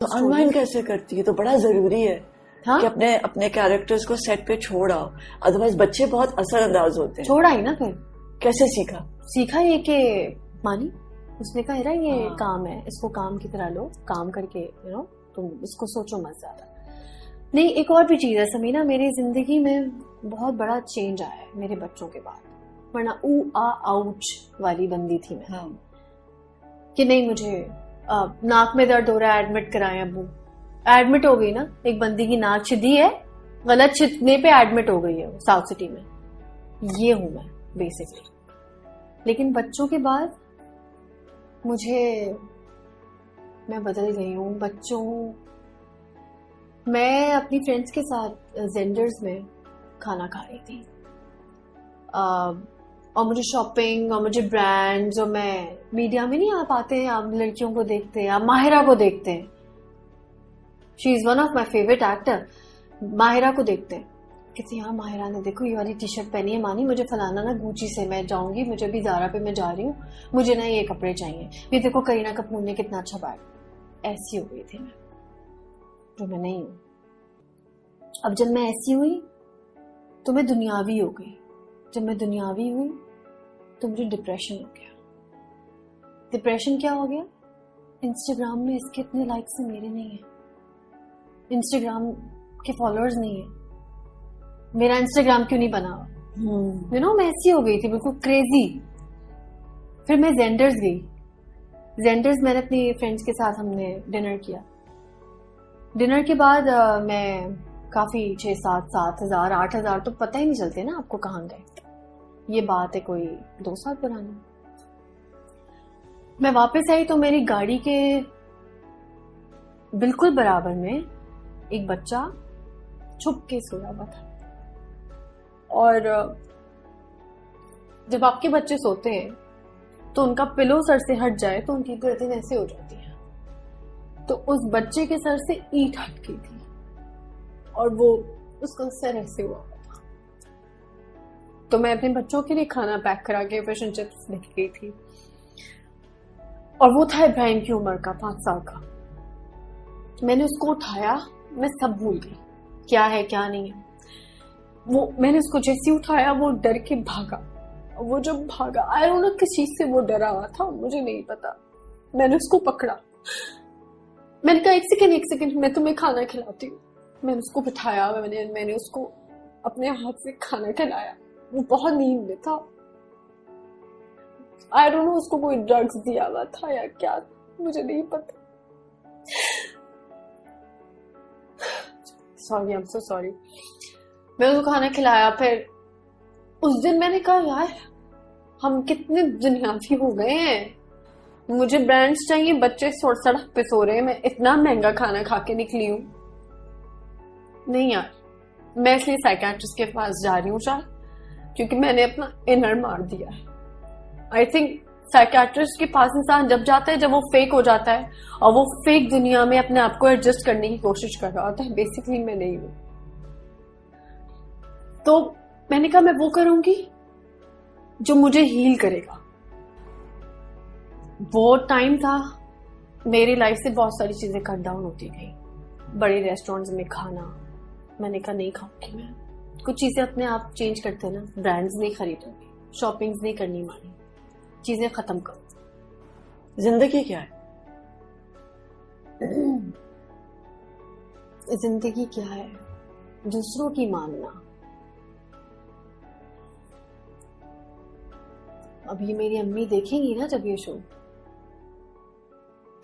तो अनवाइंड कैसे करती है? तो बड़ा ज़रूरी है हाँ? कि अपने अपने कैरेक्टर्स को सेट पे छोड़ आओ। अदरवाइज़ बच्चे बहुत असरअंदाज होते हैं। छोड़ा ही ना फिर। कैसे सीखा? सीखा ये कि मानी उसने कहा "हेरा, ये हाँ। काम है इसको काम की तरह लो काम करके यू नो तुम इसको सोचो मत ज़्यादा। नहीं एक और भी चीज़ है समीना मेरी ज़िंदगी में बहुत बड़ा चेंज आया है मेरे बच्चों के बाद। वरना ऊ आ आउच वाली बंदी थी मैं। हाँ। कि नहीं मुझे नाक में दर्द हो रहा है एडमिट कराएँ अबू एडमिट हो गई ना? एक बंदी की नाक छिदी है, गलत छिदने पे एडमिट हो गई है साउथ सिटी में। ये हूँ मैं बेसिकली लेकिन बच्चों के बाद मुझे, मैं बदल गई हूँ, बच्चों, मैं अपनी फ्रेंड्स के साथ जेंडर्स में खाना खा रही थी। और मुझे शॉपिंग और मुझे ब्रांड्स और मैं मीडिया में नहीं आप आते हैं, आप लड़कियों को देखते हैं, आप माहिरा को देखते हैं। She is one of my favourite actor Mahira को देखते हैं। कहती हाँ माहिरा ने देखो, ये वाली टी शर्ट पहनी है, मानी मुझे फलाना ना गुची से मैं जाऊँगी, मुझे अभी जारा पे मैं जा रही हूँ, मुझे ना ये कपड़े चाहिए। ये देखो करीना कपूर ने कितना अच्छा बैग ऐसी हो गई थी मैं, जो मैं नहीं हूँ। अब जब मैं ऐसी हुई तो मैं दुनियावी हो गई। जब मैं दुनियावी हुई तो मुझे डिप्रेशन हो गया। डिप्रेशन क्या हो गया? इंस्टाग्राम में इसके इतने लाइक्स से मेरे नहीं है। इंस्टाग्राम के फॉलोअर्स नहीं है। मेरा इंस्टाग्राम क्यों नहीं बना? यू नो मैं ऐसी हो गई थी बिल्कुल क्रेजी फिर मैं जेंडर्स गई। जेंडर्स मैंने अपनी फ्रेंड्स के साथ हमने डिनर किया। डिनर के बाद अ, मैं काफ़ी छह सात सात हज़ार आठ हज़ार तो पता ही नहीं चलते ना आपको कहाँ गए। ये बात है कोई दो साल पुरानी। मैं वापस आई तो मेरी गाड़ी के बिल्कुल बराबर में एक बच्चा छुप के सोया हुआ था। और, जब आपके बच्चे सोते हैं तो उनका पिलो सर से हट जाए तो उनकी गर्दन ऐसे हो जाती है। तो उस बच्चे के सर से ईट हट गई थी। और वो उसका सर ऐसे हुआ। तो मैं अपने बच्चों के लिए खाना पैक करा के फ़िश एंड चिप्स लेके गई थी। और वो था इब्राहिम की उम्र का, पाँच साल का। मैंने उसको उठाया, मैं सब भूल गई। क्या है, क्या नहीं है। वो, मैंने उसको जैसे उठाया, वो डर के भागा। वो जब भागा आई डोंट नो किस चीज़ से वो डरा हुआ था, मुझे नहीं पता। मैंने उसको पकड़ा। मैंने कहा, एक सेकेंड एक सेकेंड मैं तुम्हें खाना खिलाती हूँ। मैंने उसको बिठाया, मैंने मैंने उसको अपने हाथ से खाना खिलाया। वो बहुत नींद में था। आई डोंट नो उसको कोई ड्रग्स दिया हुआ था या क्या, मुझे नहीं पता। Sorry I am so sorry मैं उसको खाना खिलाया, फिर उस दिन मैंने कहा, यार, हम कितने दुनियावी हो गए हैं। मुझे ब्रांड्स चाहिए, बच्चे सड़- सड़क पे सो रहे हैं, मैं इतना महँगा खाना खा के निकली हूँ। नहीं यार, मैं इसलिए साइकेट्रिस्ट के पास जा रही हूँ शायद क्योंकि मैंने अपना इनर मार दिया है। आई थिंक साइकेट्रिस्ट के पास इंसान जब जाता है, जब वो फेक हो जाता है, और वो फेक दुनिया में अपने आप को एडजस्ट करने की कोशिश कर रहा होता है बेसिकली मैं नहीं हूँ। तो मैंने कहा, मैं वो करूँगी जो मुझे हील करेगा। वो टाइम था, मेरी लाइफ से बहुत सारी चीज़ें कट डाउन होती गई। बड़े रेस्टोरेंट्स में खाना, मैंने कहा, नहीं खाऊँगी मैं। कुछ चीज़ें अपने आप चेंज करते हैं ना ब्रांड्स नहीं खरीदूँगी शॉपिंग्स नहीं करनी मानी चीज़ें खत्म करो। ज़िंदगी क्या है? ज़िंदगी क्या है? दूसरों की मानना। अब ये मेरी अम्मी देखेंगी ना जब ये शो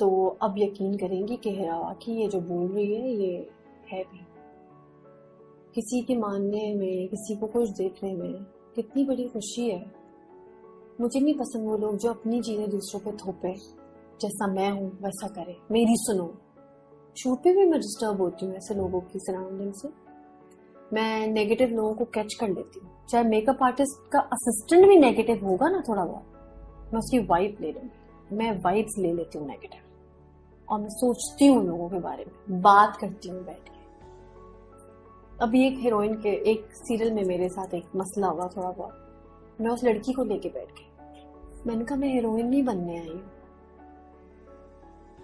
तो अब यकीन करेंगी कि हेरा कि ये जो बोल रही है ये है भी। किसी के मानने में, किसी को कुछ देखने में कितनी बड़ी खुशी है। मुझे नहीं पसंद वो लोग जो अपनी चीज़ें दूसरों पे थोपे, जैसा मैं हूँ, वैसा करे। मेरी सुनो। शूट पे भी मैं डिस्टर्ब होती हूँ ऐसे लोगों की सराउंडिंग से। मैं नेगेटिव लोगों को कैच कर लेती हूँ। चाहे मेकअप आर्टिस्ट का असिस्टेंट भी नेगेटिव होगा ना थोड़ा बहुत, मैं उसकी वाइब ले लूँगी। मैं वाइब्स ले लेती हूँ नेगेटिव और मैं सोचती हूँ लोगों के बारे में। बात करती हूँ बैठ के। अभी एक हीरोइन के, एक सीरियल में मेरे साथ एक मसला हुआ थोड़ा बहुत। मैं उस लड़की को लेके बैठ गई। मैंने कहा, मैं हीरोइन नहीं बनने आई हूँ।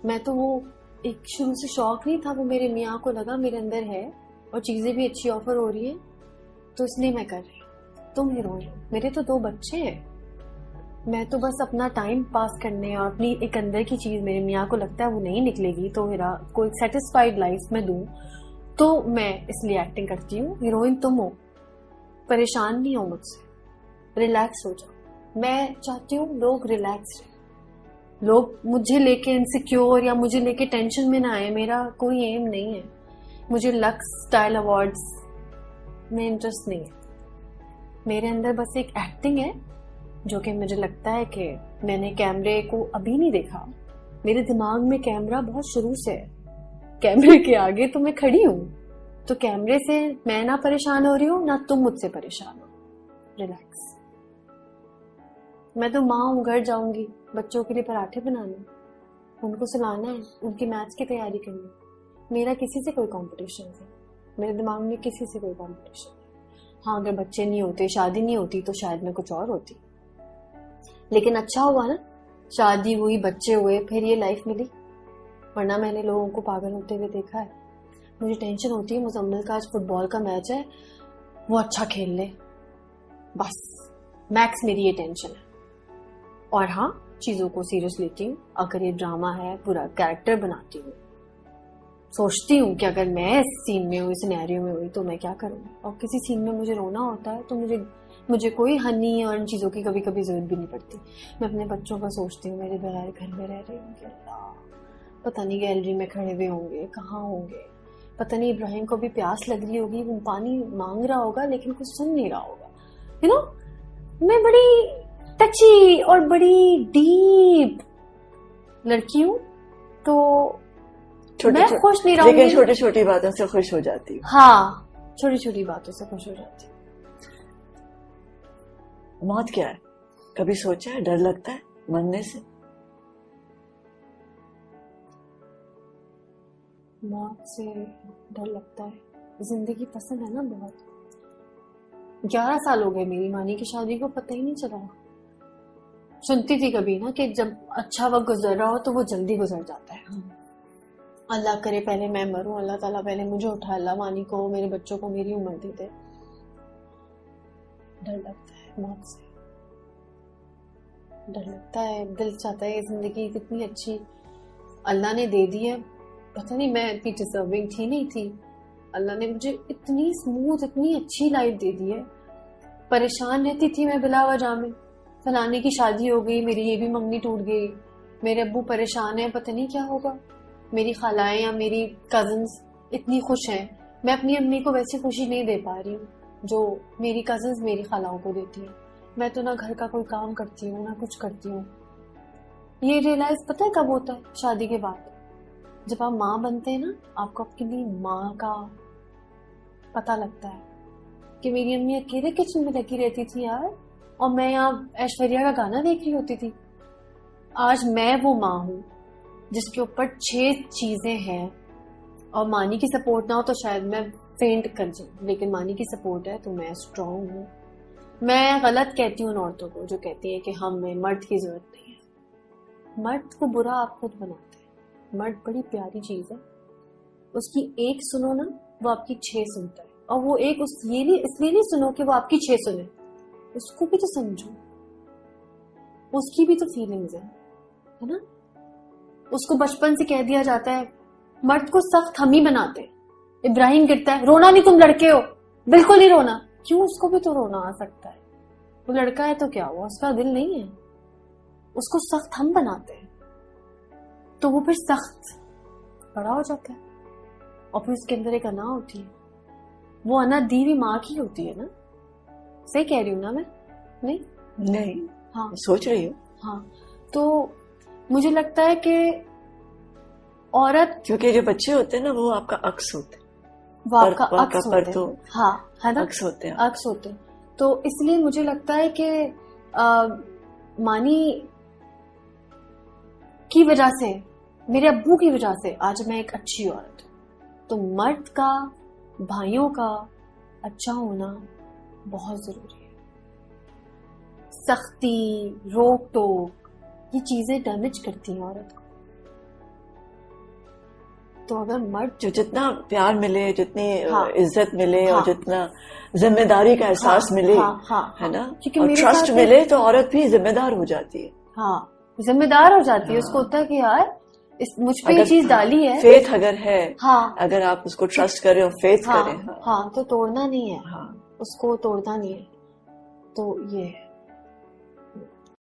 मैं तो वो एक शुरू से शौक नहीं था, वो मेरे मियाँ को लगा, मेरे अंदर है और चीज़ें भी अच्छी ऑफ़र हो रही है तो इसलिए मैं कर रही तुम हीरोइन मेरे तो दो बच्चे हैं। मैं तो बस अपना टाइम पास करने और अपनी एक अंदर की चीज़ मेरे मियाँ को लगता है वो नहीं निकलेगी तो मेरा कोई सेटिस्फाइड लाइफ में दूँ। तो मैं इसलिए एक्टिंग करती हूँ। हीरोइन तुम हो। परेशान नहीं हो मुझसे। रिलैक्स हो जाओ। मैं चाहती हूँ लोग रिलैक्स रहे। लोग मुझे लेके इनसिक्योर या मुझे लेके टेंशन में ना आए, मेरा कोई एम नहीं है। मुझे लक्स स्टाइल अवार्ड्स में इंटरेस्ट नहीं है। मेरे अंदर बस एक एक्टिंग है, जो कि मुझे लगता है कि मैंने कैमरे को अभी नहीं देखा। मेरे दिमाग में कैमरा बहुत शुरू से है। कैमरे के आगे तो मैं खड़ी हूँ। तो कैमरे से मैं ना परेशान हो रही हूँ, ना तुम मुझसे परेशान हो। रिलैक्स मैं तो माँ हूँ, घर जाऊँगी, बच्चों के लिए पराठे बनाने। उनको सुलाना है, उनकी मैथ्स की तैयारी करनी। मेरा किसी से कोई कंपटीशन नहीं। मेरे दिमाग में किसी से कोई कंपटीशन नहीं। हाँ अगर बच्चे नहीं होते, शादी नहीं होती तो शायद मैं कुछ और होती। लेकिन अच्छा हुआ ना, शादी हुई, बच्चे हुए, फिर ये लाइफ मिली। वरना मैंने लोगों को पागल होते हुए देखा है। मुझे टेंशन होती है मुजम्मिल का आज फुटबॉल का मैच है, वो अच्छा खेल ले। बस, मैक्स मेरी ये टेंशन है। और हाँ चीज़ों को सीरियस लेती हूँ, अगर ये ड्रामा है, पूरा कैरेक्टर बनाती हूँ। सोचती हूँ कि अगर मैं इस सीन में हुई सिनेरियो में हुई तो मैं क्या करूँ? और किसी सीन में मुझे रोना होता है तो मुझे मुझे कोई हनी और इन चीज़ों की कभी कभी ज़रूरत भी नहीं पड़ती। मैं अपने बच्चों का सोचती हूँ, मेरे बगैर घर में रह रहे अल्लाह। पता नहीं गैलरी में खड़े हुए होंगे कहाँ होंगे। पता नहीं इब्राहिम को भी प्यास लग रही होगी वो पानी मांग रहा होगा लेकिन कुछ सुन नहीं रहा होगा। यू नो मैं बड़ी टची और बड़ी डीप लड़की हूँ तो छोटे मैं खुश नहीं लेकिन रहूँगी। छोटी छोटी बातों से खुश हो जाती हूँ। हाँ छोटी छोटी बातों से खुश हो जाती मौत क्या है? कभी सोचा है? डर लगता है? मरने से? मौत से डर लगता है। ज़िंदगी पसंद है ना बहुत? ग्यारह साल हो गए मेरी मानी की शादी को, पता ही नहीं चला। सुनती थी कभी ना कि जब अच्छा वक्त गुजर रहा हो तो वो जल्दी गुजर जाता है। अल्लाह करे पहले मैं मरूं, अल्लाह ताला पहले मुझे उठा, अल्लाह मानी को, मेरे बच्चों को मेरी उम्र दे दे। डर लगता है मौत से। डर लगता है, दिल चाहता है ज़िंदगी कितनी अच्छी अल्लाह ने दे दी है। पता नहीं, मैं इतनी डिजर्विंग थी, नहीं थी। अल्लाह ने मुझे इतनी स्मूथ इतनी अच्छी लाइफ दे दी है। परेशान रहती थी मैं बिला वजह में। फलाने की शादी हो गई, मेरी ये भी मंगनी टूट गई। मेरे अब्बू परेशान है, पता नहीं क्या होगा। मेरी खालाएँ या मेरी कजन्स इतनी खुश हैं। मैं अपनी अम्मी को वैसी खुशी नहीं दे पा रही हूँ, जो मेरी कजन्स मेरी खालाओं को देती है। मैं तो ना घर का कोई काम करती हूँ, ना कुछ करती हूँ। ये रियलाइज़ पता है कब होता है? शादी के बाद। जब आप माँ बनते हैं ना, आपको अपनी माँ का पता लगता है कि मेरी अम्मी अकेले किचन में लगी रहती थी यार, और मैं यहाँ ऐश्वर्या का गाना देख रही होती थी। आज मैं वो माँ हूँ, जिसके ऊपर छह चीज़ें हैं, और मानी की सपोर्ट ना हो तो शायद मैं फेंट कर जाऊँ, लेकिन मानी की सपोर्ट है तो मैं स्ट्रांग हूँ। मैं गलत कहती हूँ उन औरतों को जो कहती है कि हमें मर्द की ज़रूरत नहीं है। मर्द को बुरा आप खुद बनाते मर्द बड़ी प्यारी चीज़ है। उसकी एक सुनो ना, वो आपकी छह सुनता है। और वो एक उस ये नहीं, इसलिए नहीं सुनो कि वो आपकी छह सुने। उसको भी तो समझो। उसकी भी तो फीलिंग्स है है ना? उसको बचपन से कह दिया जाता है, मर्द को सख्त हम ही बनाते हैं। इब्राहिम गिरता है, रोना नहीं तुम लड़के हो। बिल्कुल नहीं रोना। क्यों उसको भी तो रोना आ सकता है? वो लड़का है तो क्या हुआ? उसका दिल नहीं है। उसको सख्त हम बनाते हैं। तो वो फिर सख्त बड़ा हो जाता है। और फिर उसके अंदर एक अना होती है। वो अना दी हुई माँ की होती है ना? सही कह रही हूँ ना मैं? नहीं? नहीं। हाँ। सोच रही हूँ। हाँ। तो मुझे लगता है कि औरत क्योंकि जो बच्चे होते हैं ना वो आपका अक्स होते हैं। वो आपका पर- अक्स पर होते हैं तो हाँ। है ना? अक्स होते हैं। अक्स होते हैं। तो इसलिए मुझे लगता है कि मानी की वजह से मेरे अबू की वजह से आज मैं एक अच्छी औरत हूँ। तो मर्द का भाइयों का अच्छा होना बहुत ज़रूरी है। सख्ती रोक टोक ये चीज़ें डैमेज करती हैं औरत को। तो अगर मर्द जो जितना प्यार मिले जितनी हाँ। इज़्ज़त मिले हाँ। और जितना ज़िम्मेदारी का एहसास हाँ, मिले हाँ, हाँ, है ना? क्योंकि और ट्रस्ट मिले तो औरत भी जिम्मेदार हो जाती है। हाँ। जिम्मेदार हो जाती है हाँ। उसको होता है कि यार इस मुझ पे ये चीज़ डाली है। फेथ अगर है हाँ। अगर आप उसको ट्रस्ट करें और फेथ हाँ करें। हाँ, हाँ तो तोड़ना नहीं है। हाँ। उसको तोड़ना नहीं है। तो ये है।